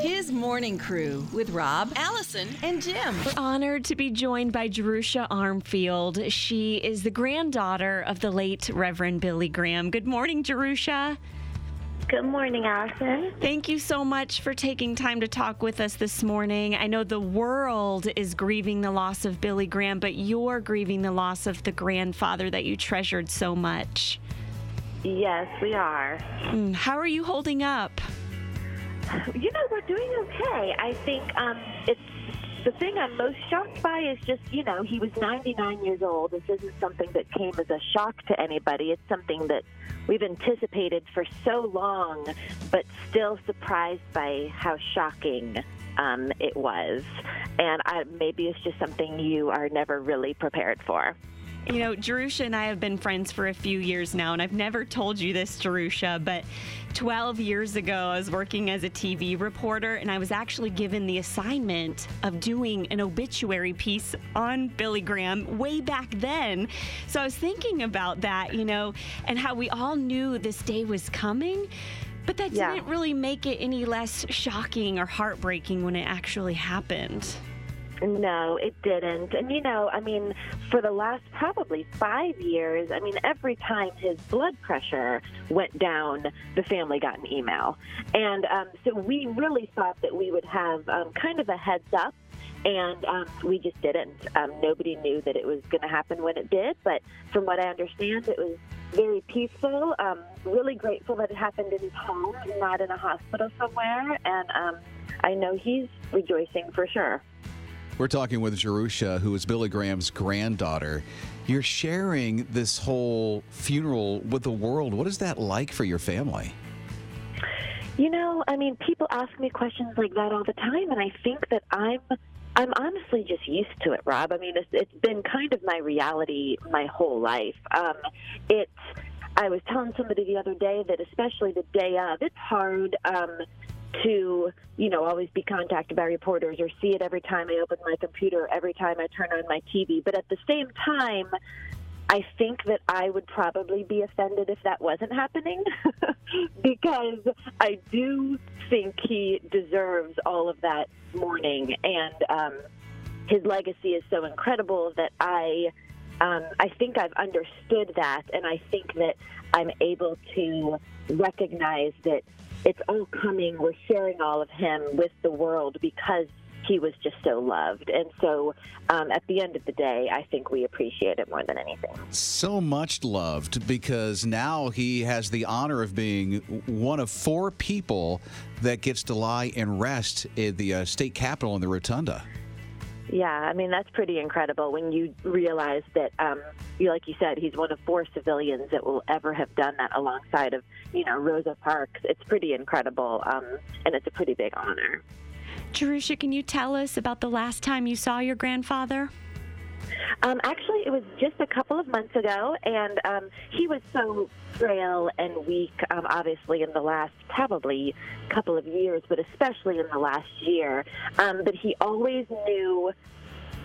His morning crew with Rob, Allison, and Jim. We're honored to be joined by Jerusha Armfield. She is the granddaughter of the late Reverend Billy Graham. Good morning, Jerusha. Good morning, Allison. Thank you so much for taking time to talk with us this morning. I know the world is grieving the loss of Billy Graham, but you're grieving the loss of the grandfather that you treasured so much. Yes, we are. Mm, How are you holding up? You know, we're doing okay. I think um, it's the thing I'm most shocked by is just, you know, he was 99 years old. This isn't something that came as a shock to anybody. It's something that we've anticipated for so long, but still surprised by how shocking um, it was. And I, maybe it's just something you are never really prepared for. You know, Jerusha and I have been friends for a few years now, and I've never told you this, Jerusha, but 12 years ago, I was working as a TV reporter, and I was actually given the assignment of doing an obituary piece on Billy Graham way back then. So I was thinking about that, you know, and how we all knew this day was coming. But that Yeah. didn't really make it any less shocking or heartbreaking when it actually happened. No, it didn't. And you know, I mean, for the last probably five years, I mean, every time his blood pressure went down, the family got an email. And um, so we really thought that we would have um, kind of a heads up. And um, we just didn't. Um, nobody knew that it was going to happen when it did. But from what I understand, it was very peaceful. Um, really grateful that it happened in his home, not in a hospital somewhere. And um, I know he's rejoicing for sure. We're talking with Jerusha, who is Billy Graham's granddaughter. You're sharing this whole funeral with the world. What is that like for your family? You know, I mean, people ask me questions like that all the time, and I think that I'm, I'm honestly just used to it, Rob. I mean, it's, it's been kind of my reality my whole life. Um, it's, I was telling somebody the other day that especially the day of, it's hard um, to, you know, always be contacted by reporters or see it every time I open my computer, every time I turn on my TV. But at the same time, I think that I would probably be offended if that wasn't happening because I do think he deserves all of that mourning and um, his legacy is so incredible that I um, I think I've understood that and I think that I'm able to recognize that it's all coming we're sharing all of him with the world because he was just so loved and so um, at the end of the day I think we appreciate it more than anything. So much loved because now he has the honor of being one of four people that gets to lie and rest in the uh, state capitol in the rotunda. Yeah, I mean that's pretty incredible when you realize that, um, you like you said, he's one of four civilians that will ever have done that alongside of, you know, Rosa Parks. It's pretty incredible, um, and it's a pretty big honor. Jerusha, can you tell us about the last time you saw your grandfather? Um, actually, it was just a couple of months ago, and um, he was so frail and weak, um, obviously, in the last probably couple of years, but especially in the last year. Um, but he always knew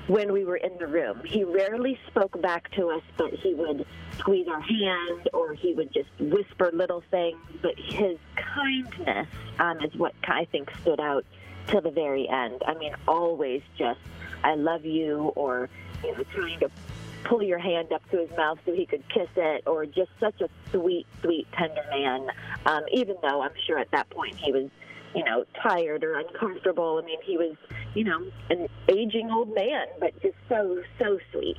when we were in the room. He rarely spoke back to us, but he would squeeze our hand or he would just whisper little things. But his kindness um, is what I think stood out till the very end. I mean, always just, I love you, or, trying to pull your hand up to his mouth so he could kiss it, or just such a sweet, sweet, tender man. Um, even though I'm sure at that point he was, you know, tired or uncomfortable. I mean, he was, you know, an aging old man, but just so, so sweet.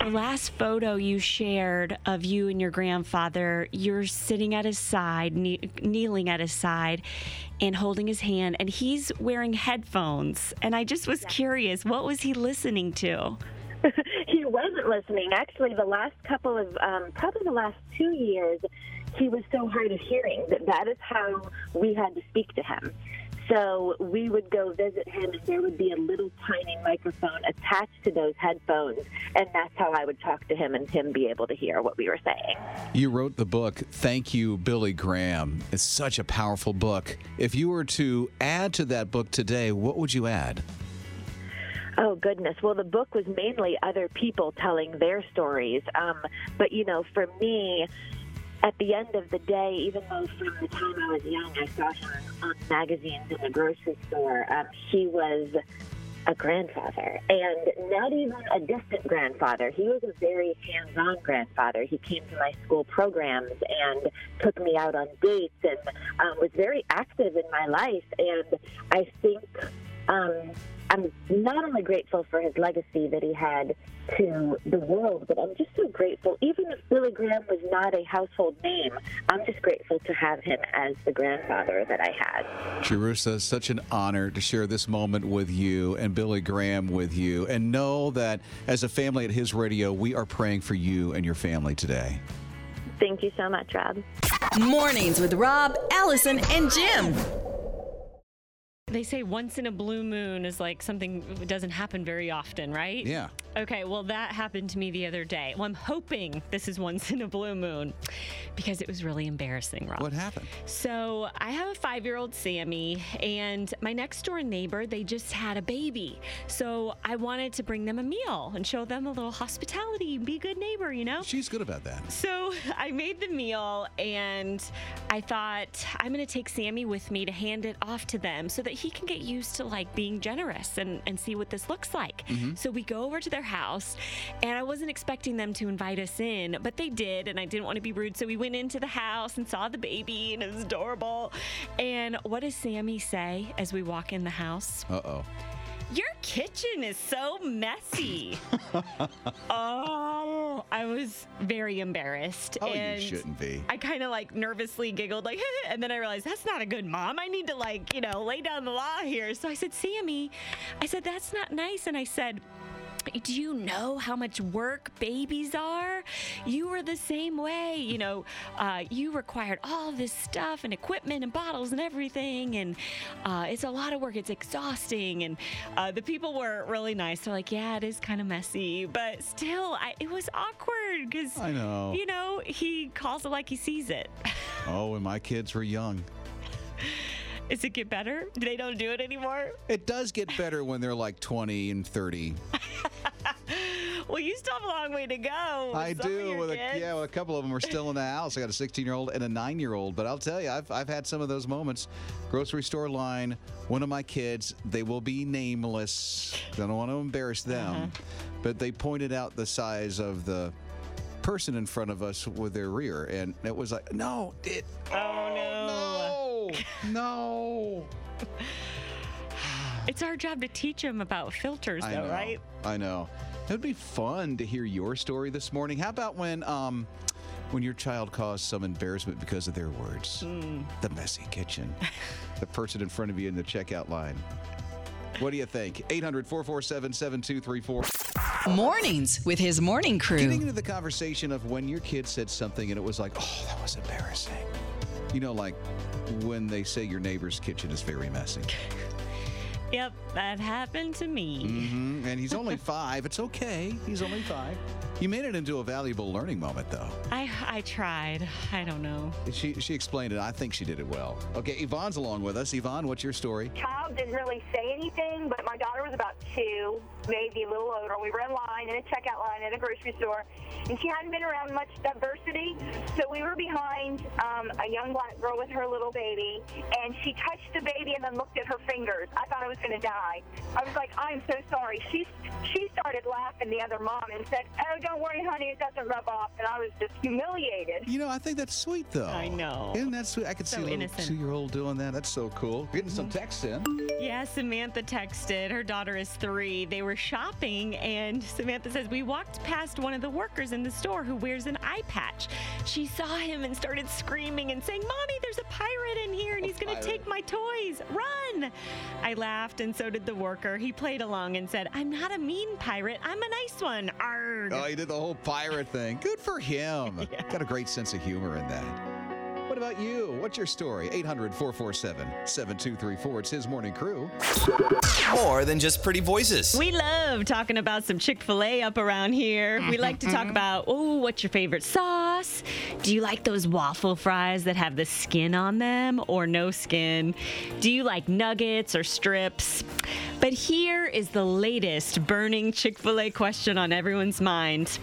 The last photo you shared of you and your grandfather, you're sitting at his side, kne- kneeling at his side, and holding his hand, and he's wearing headphones. And I just was curious, what was he listening to? he wasn't listening. Actually, the last couple of, um, probably the last two years, he was so hard of hearing that that is how we had to speak to him. So we would go visit him, and there would be a little tiny microphone attached to those headphones, and that's how I would talk to him and him be able to hear what we were saying. You wrote the book, Thank You, Billy Graham. It's such a powerful book. If you were to add to that book today, what would you add? Oh goodness! Well, the book was mainly other people telling their stories, um, but you know, for me, at the end of the day, even though from the time I was young I saw him on magazines in the grocery store, um, he was a grandfather, and not even a distant grandfather. He was a very hands on grandfather. He came to my school programs and took me out on dates and um, was very active in my life. And I think um, I'm not only grateful for his legacy that he had to the world, but I'm just so grateful. Even if Billy Graham was not a household name, I'm just grateful to have him as the grandfather that I had. Jerusha, such an honor to share this moment with you and Billy Graham with you. And know that as a family at his radio, we are praying for you and your family today. Thank you so much, Rob. Mornings with Rob, Allison, and Jim. They say once in a blue moon is like something doesn't happen very often, right? Yeah. Okay, well, that happened to me the other day. Well, I'm hoping this is once in a blue moon because it was really embarrassing, Rob. What happened? So, I have a five year old Sammy, and my next door neighbor, they just had a baby. So, I wanted to bring them a meal and show them a little hospitality, and be a good neighbor, you know? She's good about that. So I made the meal and I thought I'm going to take Sammy with me to hand it off to them so that he can get used to like being generous and, and see what this looks like. Mm-hmm. So we go over to their house and I wasn't expecting them to invite us in, but they did. And I didn't want to be rude. So we went into the house and saw the baby and it was adorable. And what does Sammy say as we walk in the house? Uh oh. Your kitchen is so messy. oh, I was very embarrassed. Oh, and you shouldn't be. I kind of like nervously giggled, like, and then I realized that's not a good mom. I need to, like, you know, lay down the law here. So I said, Sammy, I said, that's not nice. And I said, do you know how much work babies are? You were the same way. You know, uh, you required all this stuff and equipment and bottles and everything. And uh, it's a lot of work. It's exhausting. And uh, the people were really nice. They're like, yeah, it is kind of messy. But still, I, it was awkward because, I know. you know, he calls it like he sees it. Oh, when my kids were young. Does it get better? They don't do it anymore? It does get better when they're like 20 and 30. Well, you still have a long way to go. I do. With a, yeah, well, a couple of them are still in the house. I got a 16 year old and a nine year old. But I'll tell you, I've, I've had some of those moments. Grocery store line, one of my kids, they will be nameless. I don't want to embarrass them. Uh-huh. But they pointed out the size of the person in front of us with their rear. And it was like, no, it. Oh, no. No. It's our job to teach them about filters, I though, know. right? I know. It would be fun to hear your story this morning. How about when um when your child caused some embarrassment because of their words? Hmm. The messy kitchen. the person in front of you in the checkout line. What do you think? 800 447 7234. Mornings with his morning crew. Getting crew. into the conversation of when your kid said something and it was like, oh, that was embarrassing. You know, like when they say your neighbor's kitchen is very messy. Yep, that happened to me. hmm And he's only five. It's okay. He's only five. You made it into a valuable learning moment, though. I I tried. I don't know. She she explained it. I think she did it well. Okay, Yvonne's along with us. Yvonne, what's your story? child didn't really say anything, but my daughter was about two, maybe a little older. We were in line, in a checkout line at a grocery store, and she hadn't been around much diversity. So we were behind um, a young black girl with her little baby, and she touched the baby and then looked at her fingers. I thought I was going to die. I was like, I'm so sorry. She she started laughing, the other mom, and said, Oh, don't worry, honey, it doesn't rub off. And I was just humiliated. You know, I think that's sweet, though. I know. Isn't that sweet? I could So see a little innocent. two-year-old doing that. That's so cool. Getting some texts in. Yeah, Samantha texted. Her daughter is three. They were shopping, and Samantha says, We walked past one of the workers in the store who wears an eye patch. She saw him and started screaming and saying, Mommy, there's a pirate in here, and he's going to take my toys. Run! I laughed, and so did the worker. He played along and said, I'm not a mean pirate. I'm a nice one. Arg. Oh, he did the whole pirate thing. Good for him. Got a great sense of humor in that. What about you? What's your story? 800 447 7234. It's his morning crew. More than just pretty voices. We love talking about some Chick fil A up around here. We like to talk mm-hmm. about, oh, what's your favorite sauce? Do you like those waffle fries that have the skin on them or no skin? Do you like nuggets or strips? But here is the latest burning Chick fil A question on everyone's mind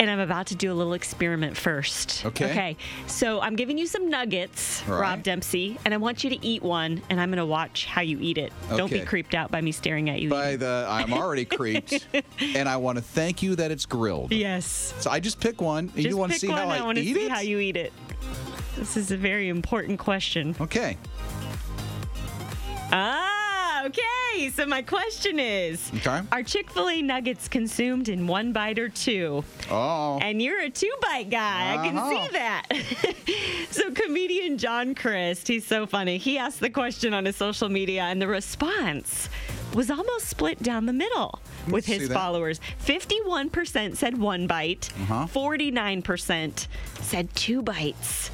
And I'm about to do a little experiment first. Okay. Okay. So I'm giving you some nuggets, right. Rob Dempsey, and I want you to eat one, and I'm going to watch how you eat it. Okay. Don't be creeped out by me staring at you. By eating. the, I'm already creeped, and I want to thank you that it's grilled. yes. So I just pick one. Just you want to pick see one. how I, want to eat see it? how you eat it. This is a very important question. Okay. Ah, okay. So my question is Okay. Are Chick fil A nuggets consumed in one bite or two? Oh. And you're a two bite guy. I can Uh-huh. see that. so, comedian John Crist, he's so funny. He asked the question on his social media, and the response was almost split down the middle with his followers. 51% said one bite, Uh-huh. 49% said two bites.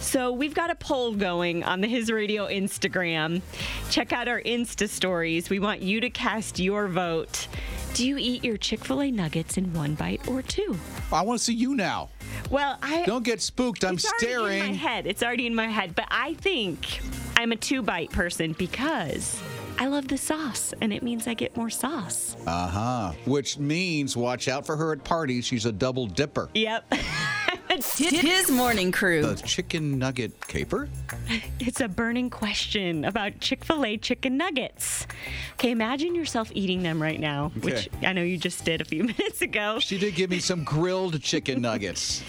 So we've got a poll going on the His Radio Instagram. Check out our Insta stories. We want you to cast your vote. Do you eat your Chick fil A nuggets in one bite or two? I want to see you now. Well, I Don't get spooked. I'm staring. it's already in my head. It's already in my head, but I think I'm a two bite person because I love the sauce, and it means I get more sauce. Uh huh. Which means watch out for her at parties. She's a double dipper. Yep, It's his morning crew. The chicken nugget caper? it's a burning question about Chick Fil A chicken nuggets. Okay, imagine yourself eating them right now, which I know you just did a few minutes ago. She did give me some grilled chicken nuggets.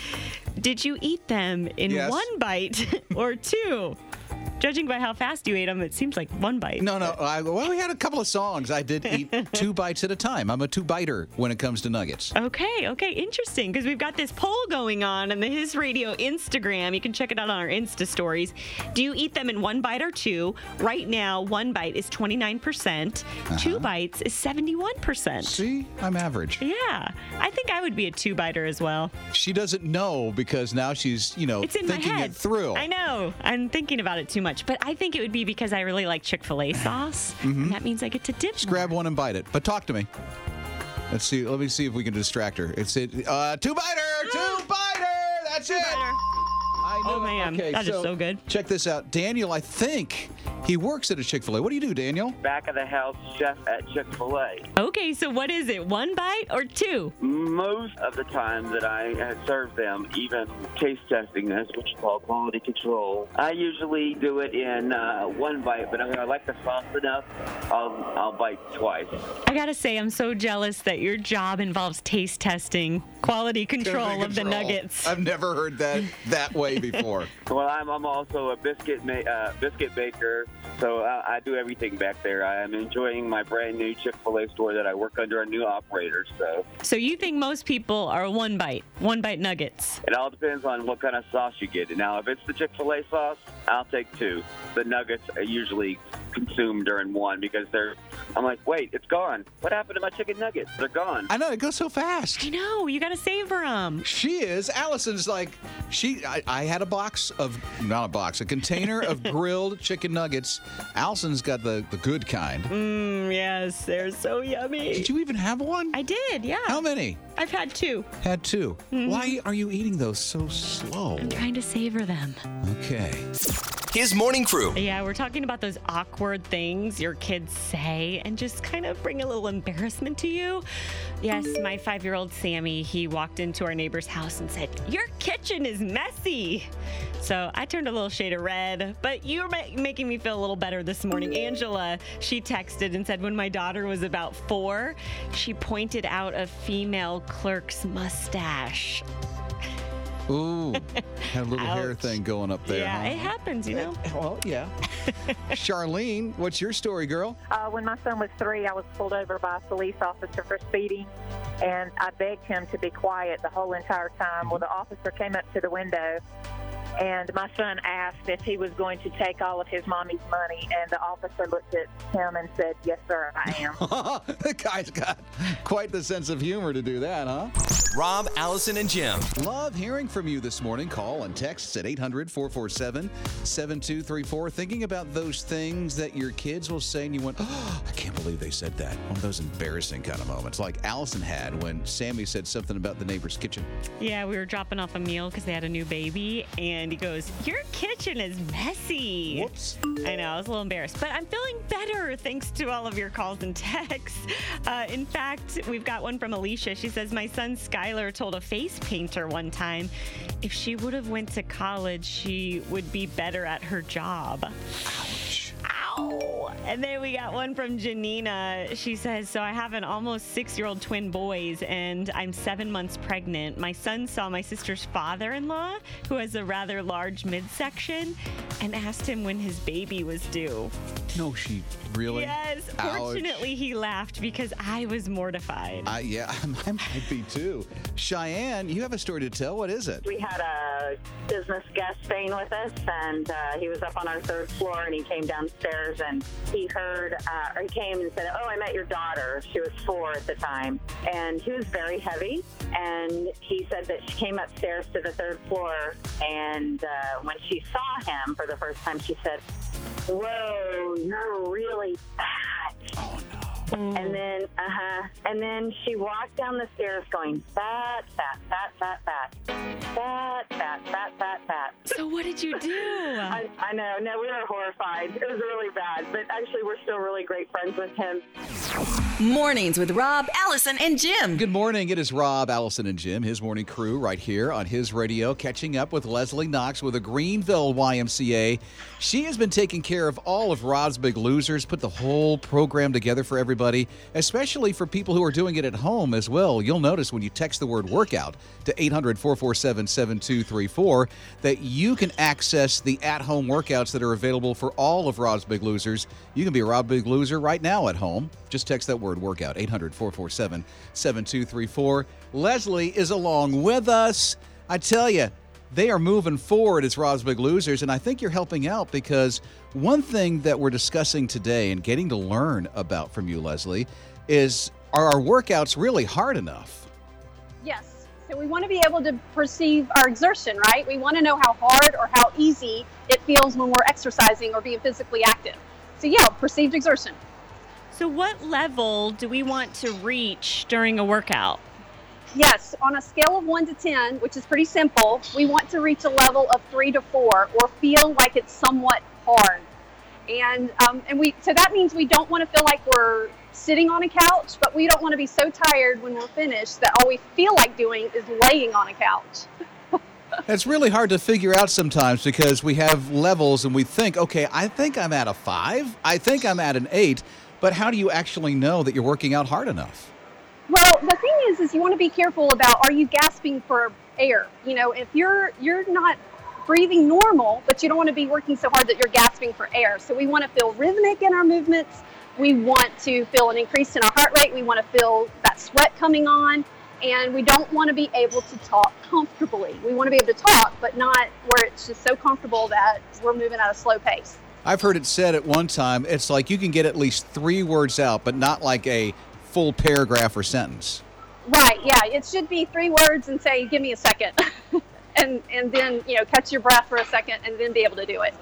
Did you eat them in Yes. one bite or two? Judging by how fast you ate them, it seems like one bite. No, no. I, well, we had a couple of songs. I did eat two bites at a time. I'm a two biter when it comes to nuggets. Okay, okay, interesting. Because we've got this poll going on on the His Radio Instagram. You can check it out on our Insta stories. Do you eat them in one bite or two? Right now, one bite is 29%, percent uh-huh. two bites is 71%. See, I'm average. Yeah, I think I would be a two biter as well. She doesn't know because now she's, you know, It's in my thinking head. it through. I know. I'm thinking about it too much. But I think it would be because I really like Chick fil A sauce. And that means I get to dip. Just more. grab one and bite it. But talk to me. Let's see. Let me see if we can distract her. It's it. Uh, two biter. Two biter. That's it. I Oh, it. man. Okay, That is so good. Check this out. Daniel, I think he works at a Chick fil A. What do you do, Daniel? back of the house chef at Chick fil A. Okay, so what is it? One bite or two? Most of the time that I uh, serve them, even taste testing, that's what you call quality control, I usually do it in uh, one bite, but if I like the sauce enough, I'll, I'll bite twice. I gotta say, I'm so jealous that your job involves taste testing, quality control of the nuggets. I've never heard that that way before. Well, I'm, I'm also a biscuit ma- uh, biscuit baker, so I, I do everything back there. I am enjoying my brand new Chick fil A store that I work under a new operator, so So you think most people are one bite, one bite nuggets? It all depends on what kind of sauce you get. Now, if it's the Chick fil A sauce, I'll take two. The nuggets are usually consumed during one because they're. I'm like, wait, it's gone. What happened to my chicken nuggets? They're gone. I know it goes so fast. I know, you gotta savor them. She is. Allison's like she. I, I had a box of not a box, a container of grilled chicken nuggets. Allison's got the the good kind. Mm, yes, they're so yummy. Did you even have one? I did, yeah. How many? I've had two. Had 2 Mm-hmm. Why are you eating those so slow? I'm trying to savor them. Okay. His morning crew. Yeah, we're talking about those awkward things your kids say and just kind of bring a little embarrassment to you. Yes, my five year old Sammy, he walked into our neighbor's house and said, Your kitchen is messy. So I turned a little shade of red, but you're making me feel a little better this morning. Angela, she texted and said when my daughter was about four, she pointed out a female clerk's mustache. Ooh, had a little hair Ouch. thing going up there. yeah, huh? it happens, you know? Well, yeah. Charlene, what's your story, girl? Uh, when my son was three, I was pulled over by a police officer for speeding, and I begged him to be quiet the whole entire time. Well, the officer came up to the window, and my son asked if he was going to take all of his mommy's money, and the officer looked at him and said, "Yes, sir, I am." the guy's got quite the sense of humor to do that, huh? Rob, Allison, and Jim. Love hearing from you this morning. Call and text at 800 447 7234. Thinking about those things that your kids will say, and you went, oh, I can't believe they said that. One of those embarrassing kind of moments, like Allison had when Sammy said something about the neighbor's kitchen. Yeah, we were dropping off a meal because they had a new baby, and and he goes, Your kitchen is messy. Whoops. I know, I was a little embarrassed, but I'm feeling better thanks to all of your calls and texts. Uh, in fact, we've got one from Alicia. She says, My son Skylar told a face painter one time if she would have went to college, she would be better at her job. Ouch. Ow. And then we got one from Janina. She says, So I have an almost six year old twin boys, and I'm seven months pregnant. My son saw my sister's father in law, who has a rather large midsection, and asked him when his baby was due. No, she really? Yes. Ouch. Fortunately, he laughed because I was mortified. I, yeah, I might be too. Cheyenne, you have a story to tell. What is it? We had a business guest staying with us, and uh, he was up on our third floor, and he came downstairs, and he heard, uh, or he came and said, "Oh, I met your daughter. She was four at the time, and she was very heavy." And he said that she came upstairs to the third floor, and uh, when she saw him for the first time, she said, "Whoa, you're really bad. Oh, no. And then, uh huh. And then she walked down the stairs going, fat, fat, fat, fat, fat. Fat, fat, fat, fat, fat. So, what did you do? I, I know. No, we were horrified. It was really bad. But actually, we're still really great friends with him. Mornings with Rob, Allison, and Jim. Good morning. It is Rob, Allison, and Jim, his morning crew, right here on his radio, catching up with Leslie Knox with the Greenville YMCA. She has been taking care of all of Rob's Big Losers, put the whole program together for everybody, especially for people who are doing it at home as well. You'll notice when you text the word workout to 800 447 7234 that you can access the at home workouts that are available for all of Rob's Big Losers. You can be a Rob Big Loser right now at home. Just text that word workout 800 447 7234. Leslie is along with us. I tell you, they are moving forward as Rob's Big Losers, and I think you're helping out because one thing that we're discussing today and getting to learn about from you, Leslie, is are our workouts really hard enough? Yes. So we want to be able to perceive our exertion, right? We want to know how hard or how easy it feels when we're exercising or being physically active. So yeah, perceived exertion. So, what level do we want to reach during a workout? Yes, on a scale of 1 to 10, which is pretty simple, we want to reach a level of 3 to 4 or feel like it's somewhat hard. And um, and we so that means we don't want to feel like we're sitting on a couch, but we don't want to be so tired when we're finished that all we feel like doing is laying on a couch. It's really hard to figure out sometimes because we have levels and we think, okay, I think I'm at a five, I think I'm at an eight, but how do you actually know that you're working out hard enough? Well, the thing is, is you want to be careful about are you gasping for air? You know, if you're you're not breathing normal, but you don't want to be working so hard that you're gasping for air. So we want to feel rhythmic in our movements. We want to feel an increase in our heart rate. We want to feel that sweat coming on, and we don't want to be able to talk comfortably. We want to be able to talk, but not where it's just so comfortable that we're moving at a slow pace. I've heard it said at one time, it's like you can get at least three words out, but not like a full paragraph or sentence. Right, yeah. It should be three words and say, give me a second. and and then, you know, catch your breath for a second and then be able to do it.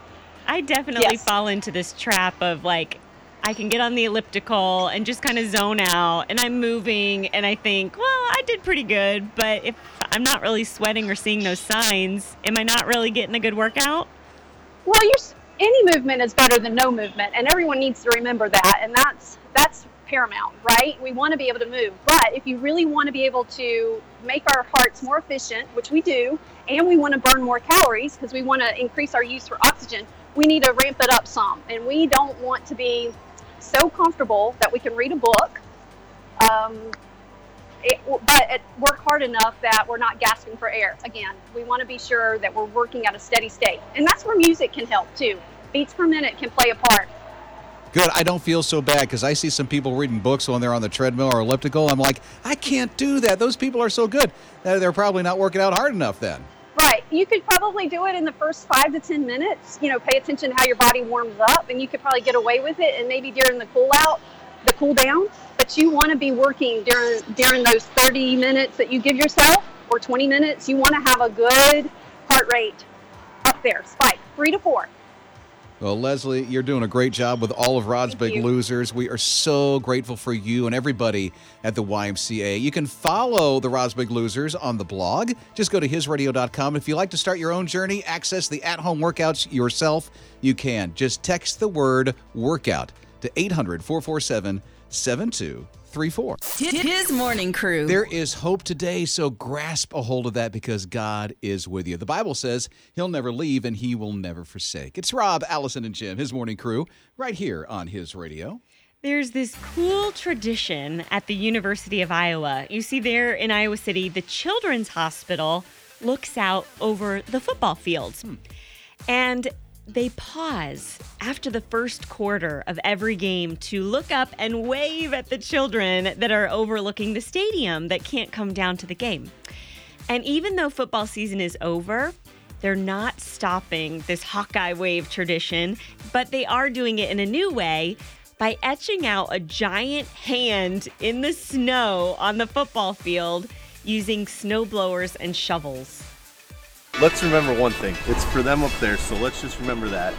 I definitely Yes. fall into this trap of like, I can get on the elliptical and just kind of zone out, and I'm moving, and I think, well, I did pretty good, but if I'm not really sweating or seeing those signs, am I not really getting a good workout? Well, you're, s- any movement is better than no movement, and everyone needs to remember that. And that's that's paramount, right? We want to be able to move, but if you really want to be able to make our hearts more efficient, which we do, and we want to burn more calories because we want to increase our use for oxygen, we need to ramp it up some. And we don't want to be so comfortable that we can read a book. Um, it, but it, work hard enough that we're not gasping for air. Again, we want to be sure that we're working at a steady state, and that's where music can help too. Beats per minute can play a part. Good. I don't feel so bad because I see some people reading books when they're on the treadmill or elliptical. I'm like, I can't do that. Those people are so good. They're probably not working out hard enough then. Right. You could probably do it in the first five to ten minutes. You know, pay attention to how your body warms up, and you could probably get away with it. And maybe during the cool out, the cool down. You want to be working during during those thirty minutes that you give yourself, or twenty minutes. You want to have a good heart rate up there, spike three to four. Well, Leslie, you're doing a great job with all of Rob's Big Losers. We are so grateful for you and everybody at the YMCA. You can follow the Rob's Big Losers on the blog. Just go to hisradio.com. If you like to start your own journey, access the at home workouts yourself, you can. Just text the word workout to 800 447 7234. His morning crew. There is hope today, so grasp a hold of that because God is with you. The Bible says he'll never leave and he will never forsake. It's Rob, Allison, and Jim, his morning crew, right here on his radio. There's this cool tradition at the University of Iowa. You see, there in Iowa City, the Children's Hospital looks out over the football fields. Hmm. And they pause after the first quarter of every game to look up and wave at the children that are overlooking the stadium that can't come down to the game. And even though football season is over, they're not stopping this Hawkeye wave tradition, but they are doing it in a new way by etching out a giant hand in the snow on the football field using snow blowers and shovels. Let's remember one thing. It's for them up there, so let's just remember that.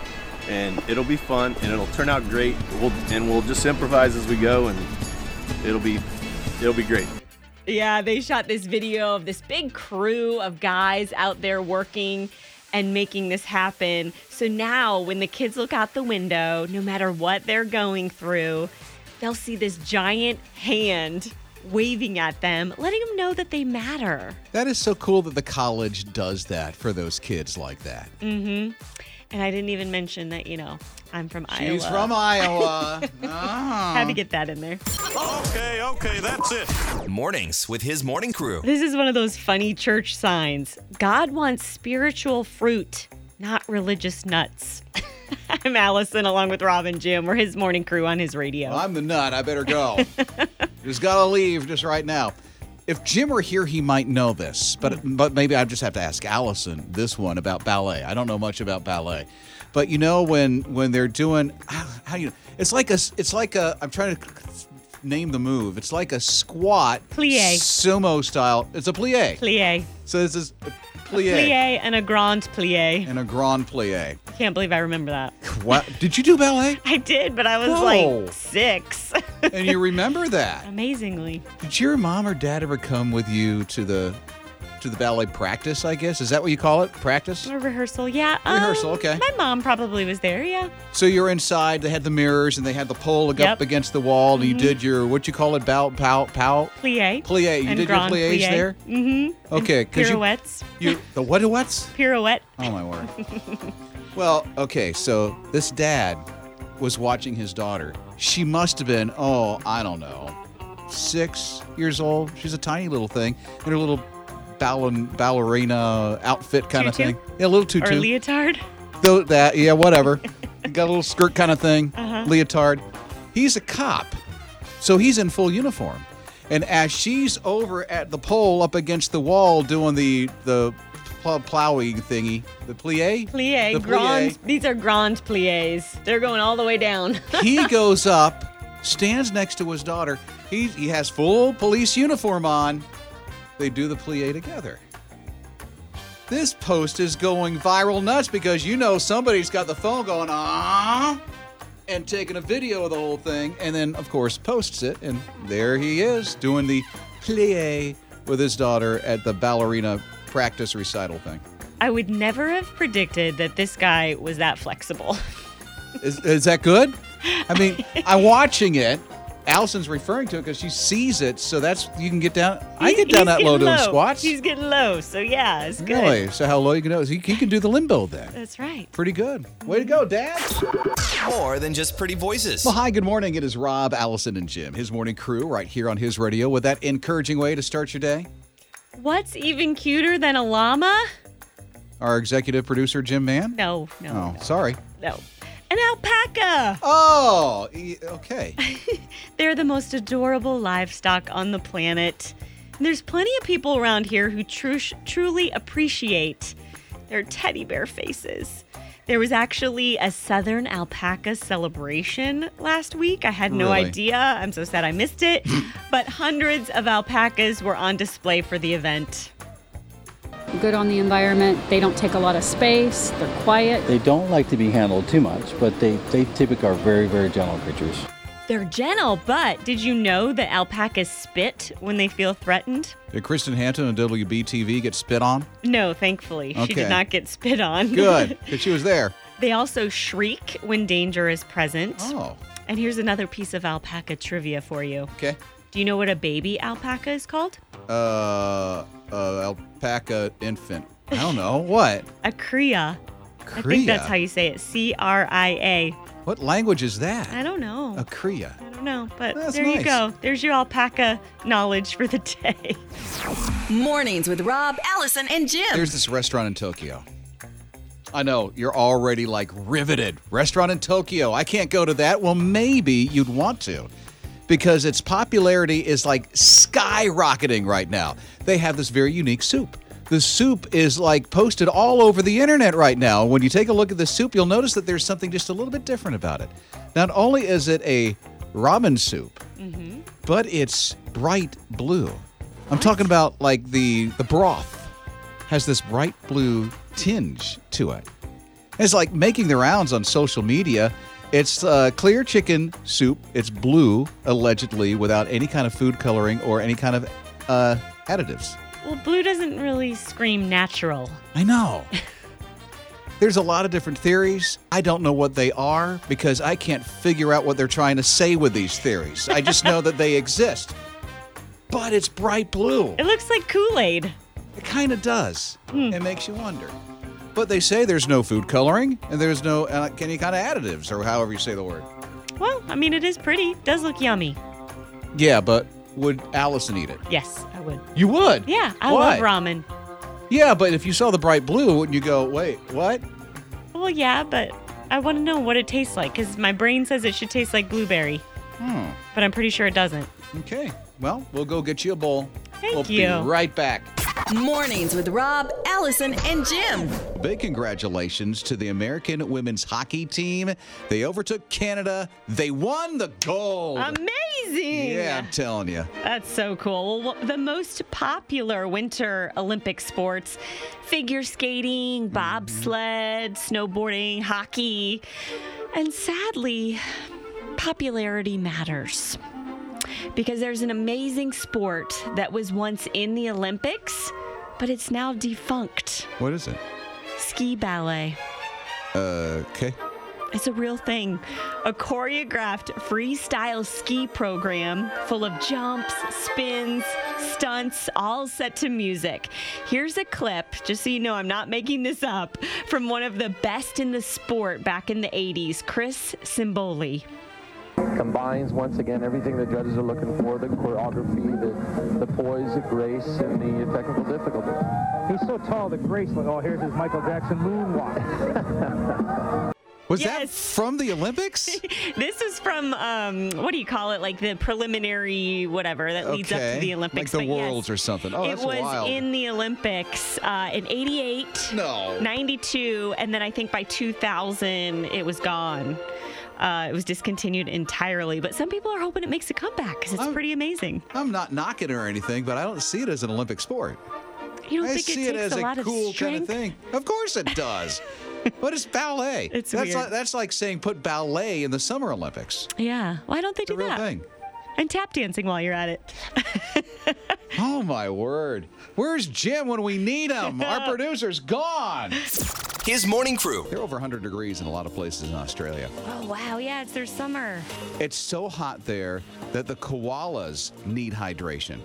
And it'll be fun and it'll turn out great. We'll and we'll just improvise as we go and it'll be it'll be great. Yeah, they shot this video of this big crew of guys out there working and making this happen. So now, when the kids look out the window, no matter what they're going through, they'll see this giant hand waving at them, letting them know that they matter. That is so cool that the college does that for those kids like that. Mm-hmm. And I didn't even mention that, you know, I'm from Iowa. She's from Iowa. Had to get that in there. Okay, okay, that's it. Mornings with his morning crew. This is one of those funny church signs. God wants spiritual fruit, not religious nuts. I'm Allison along with Rob and Jim. We're his morning crew on his radio. Well, I'm the nut. I better go. just gotta leave just right now. If Jim were here, he might know this, but but maybe I just have to ask Allison this one about ballet. I don't know much about ballet, but you know when when they're doing how, how you it's like a it's like a I'm trying to name the move. It's like a squat Plie. sumo style. It's a plie. Plie. So this is plie, plie and a grand plie. and a grand plie. I Can't believe I remember that. What? Did you do ballet? I did, but I was Whoa. like six. and you remember that? Amazingly. Did your mom or dad ever come with you to the to the ballet practice? I guess is that what you call it? Practice. A rehearsal, yeah. um, Rehearsal, okay. My mom probably was there, yeah. So you're inside. They had the mirrors and they had the pole up against the wall, and you Mhm. did your what you call it? Bow, pow, pow. Plie. Plie. You and did your plies plie. there. Mm-hmm. Okay, because you Pirouettes. you the what what's? Pirouette. Oh my word. well, okay, so this dad was watching his daughter. She must have been, oh, I don't know, six years old. She's a tiny little thing in her little ballon, ballerina outfit kind of thing. Yeah, a little tutu. Or leotard. Though that, yeah, whatever. Got a little skirt kind of thing, Uh-huh. leotard. He's a cop, so he's in full uniform. And as she's over at the pole up against the wall doing the the pl- plowing thingy, the plie, Plie. the Grand. plie, These are grand plies. They're going all the way down. he goes up, stands next to his daughter. He he has full police uniform on. They do the plie together. This post is going viral nuts because you know somebody's got the phone going ah and taking a video of the whole thing and then of course posts it and there he is doing the plie with his daughter at the ballerina practice recital thing. I would never have predicted that this guy was that flexible. Is, is that good? I mean, I'm watching it. Allison's referring to it because she sees it, so that's you can get down. I get down that low getting doing squats. He's getting low, so yeah, it's good. Really? So how low you can go? He, he can do the limbo then. That's right. Pretty good. Way to go, Dad. More than just pretty voices. Well, hi, good morning. It is Rob, Allison, and Jim, his morning crew, right here on his radio with that encouraging way to start your day. What's even cuter than a llama? Our executive producer, Jim Mann. No, no, Oh, sorry. no. An alpaca. Oh, e- okay. They're the most adorable livestock on the planet. And there's plenty of people around here who tru- truly appreciate their teddy bear faces. There was actually a Southern alpaca celebration last week. I had no Really? idea. I'm so sad I missed it. but hundreds of alpacas were on display for the event. Good on the environment. They don't take a lot of space. They're quiet. They don't like to be handled too much, but they, they typically are very, very gentle creatures. They're gentle, but did you know that alpacas spit when they feel threatened? Did Kristen Hanton on WBTV get spit on? No, thankfully. She did not get spit on. Good, because she was there. they also shriek when danger is present. Oh. And here's another piece of alpaca trivia for you. Okay. Do you know what a baby alpaca is called? Uh, uh, alpaca infant. I don't know. What? A cria. I think that's how you say it. C R I A. What language is that? I don't know. A Kriya. I don't know, but That's there you go. There's your alpaca knowledge for the day. Mornings with Rob, Allison, and Jim. There's this restaurant in Tokyo. I know you're already like riveted. Restaurant in Tokyo. I can't go to that. Well, maybe you'd want to because its popularity is like skyrocketing right now. They have this very unique soup. The soup is like posted all over the internet right now. When you take a look at the soup, you'll notice that there's something just a little bit different about it. Not only is it a ramen soup, mm-hmm. but it's bright blue. I'm talking about like the the broth has this bright blue tinge to it. It's like making the rounds on social media. It's uh, clear chicken soup. It's blue, allegedly, without any kind of food coloring or any kind of uh, additives. Well, blue doesn't really scream natural. I know. There's a lot of different theories. I don't know what they are because I can't figure out what they're trying to say with these theories. I just know that they exist. But it's bright blue. It looks like Kool Aid. It kind of does. It makes you wonder. But they say there's no food coloring and there's no uh, any kind of additives or however you say the word. Well, I mean, it is pretty. Does look yummy. Yeah, but would Allison eat it? Yes, I would. You would? Yeah, I Why? love ramen. Yeah, but if you saw the bright blue, wouldn't you go, wait, what? Well, yeah, but I want to know what it tastes like because my brain says it should taste like blueberry, Hmm. but I'm pretty sure it doesn't. Okay. Well, we'll go get you a bowl. Thank we'll you. be right back. Mornings with Rob, Allison, and Jim. Big congratulations to the American women's hockey team. They overtook Canada. They won the gold. Amazing. Yeah, I'm telling you. That's so cool. Well, the most popular winter Olympic sports figure skating, mm-hmm. bobsled, snowboarding, hockey. And sadly, popularity matters. Because there's an amazing sport that was once in the Olympics, but it's now defunct What is it? ski ballet. Uh, okay. It's a real thing. A choreographed freestyle ski program full of jumps, spins, stunts, all set to music. Here's a clip, just so you know I'm not making this up, from one of the best in the sport back in the 80s, Chris Simboli. Combines once again everything the judges are looking for the choreography the, the poise the grace and the technical difficulty He's so tall that Grace, like, oh, here's his Michael Jackson moonwalk. Was that from the Olympics? This is from, um, what do you call it? Like the preliminary whatever that leads up to the Olympics. Like the But yes, Worlds or something. Oh, it was wild. in the Olympics uh, in 88, No. 92, and then I think by 2000 it was gone. Uh, it was discontinued entirely, but some people are hoping it makes a comeback because it's pretty amazing. I'm not knocking it or anything, but I don't see it as an Olympic sport. You don't I think see it it, as a lot of cool kind of thing. Of course it does. but it's ballet. It's that's weird. like that's like saying put ballet in the Summer Olympics. Yeah, why don't they do real that? thing. And tap dancing while you're at it. Oh my word. Where's Jim when we need him? Our producer's gone. His morning crew. They're over 100 degrees in a lot of places in Australia. Oh wow, yeah, it's their summer. It's so hot there that the koalas need hydration.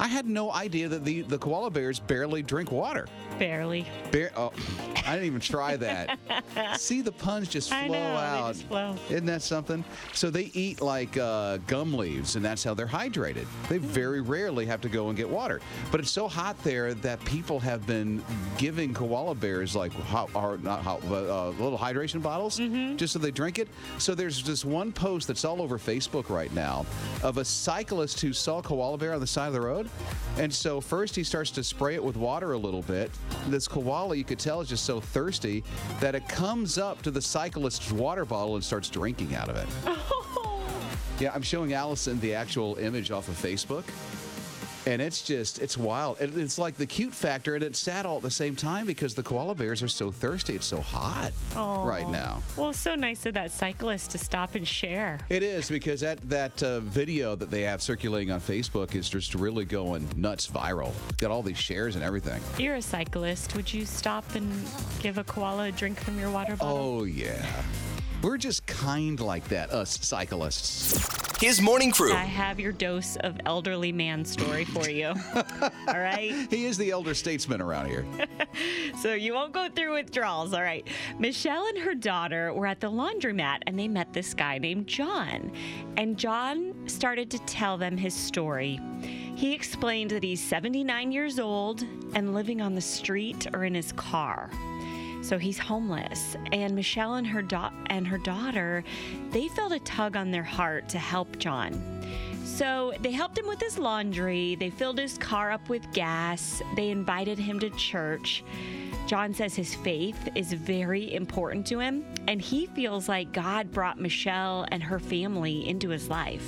I had no idea that the, the koala bears barely drink water. Barely. Bear, oh, I didn't even try that. See the puns just flow I know, they out. just flow. Isn't that something? So they eat like uh, gum leaves, and that's how they're hydrated. They very rarely have to go and get water. But it's so hot there that people have been giving koala bears like hot, or not hot, but uh, little hydration bottles Mm-hmm. just so they drink it. So there's this one post that's all over Facebook right now of a cyclist who saw a koala bear on the side of the road. And so first he starts to spray it with water a little bit. This koala, you could tell, is just so thirsty that it comes up to the cyclist's water bottle and starts drinking out of it. Yeah, I'm showing Allison the actual image off of Facebook. And it's just, it's wild. It's like the cute factor, and it's sad all at the same time because the koala bears are so thirsty. It's so hot right now. Well, so nice of that cyclist to stop and share. It is because that that uh, video that they have circulating on Facebook is just really going nuts viral. Got all these shares and everything. You're a cyclist. Would you stop and give a koala a drink from your water bottle? Oh yeah, we're just kind like that, us cyclists. His morning crew. I have your dose of elderly man story for you. all right. He is the elder statesman around here. So you won't go through withdrawals. All right. Michelle and her daughter were at the laundromat and they met this guy named John. And John started to tell them his story. He explained that he's 79 years old and living on the street or in his car. So he's homeless, and Michelle and her da- and her daughter, they felt a tug on their heart to help John. So they helped him with his laundry, they filled his car up with gas, they invited him to church. John says his faith is very important to him, and he feels like God brought Michelle and her family into his life.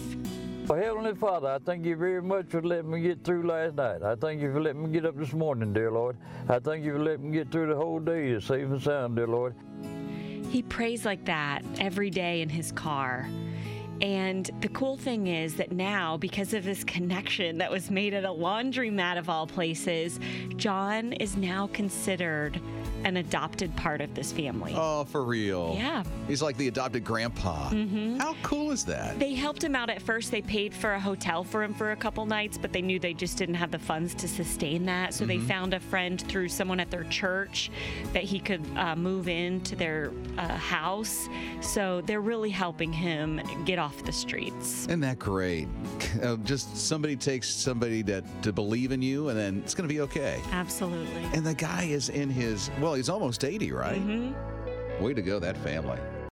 Oh, Heavenly Father, I thank you very much for letting me get through last night. I thank you for letting me get up this morning, dear Lord. I thank you for letting me get through the whole day safe and sound, dear Lord. He prays like that every day in his car. And the cool thing is that now, because of this connection that was made at a laundromat of all places, John is now considered an adopted part of this family. Oh, for real? Yeah. He's like the adopted grandpa. Mhm. How cool is that? They helped him out at first. They paid for a hotel for him for a couple nights, but they knew they just didn't have the funds to sustain that. So they Mhm. found a friend through someone at their church that he could uh, move into their uh, house. So they're really helping him get off the streets. Isn't that great? Uh, just somebody takes somebody that to believe in you, and then it's going to be okay. Absolutely. And the guy is in his well, he's almost eighty, right? Mm-hmm. Way to go, that family.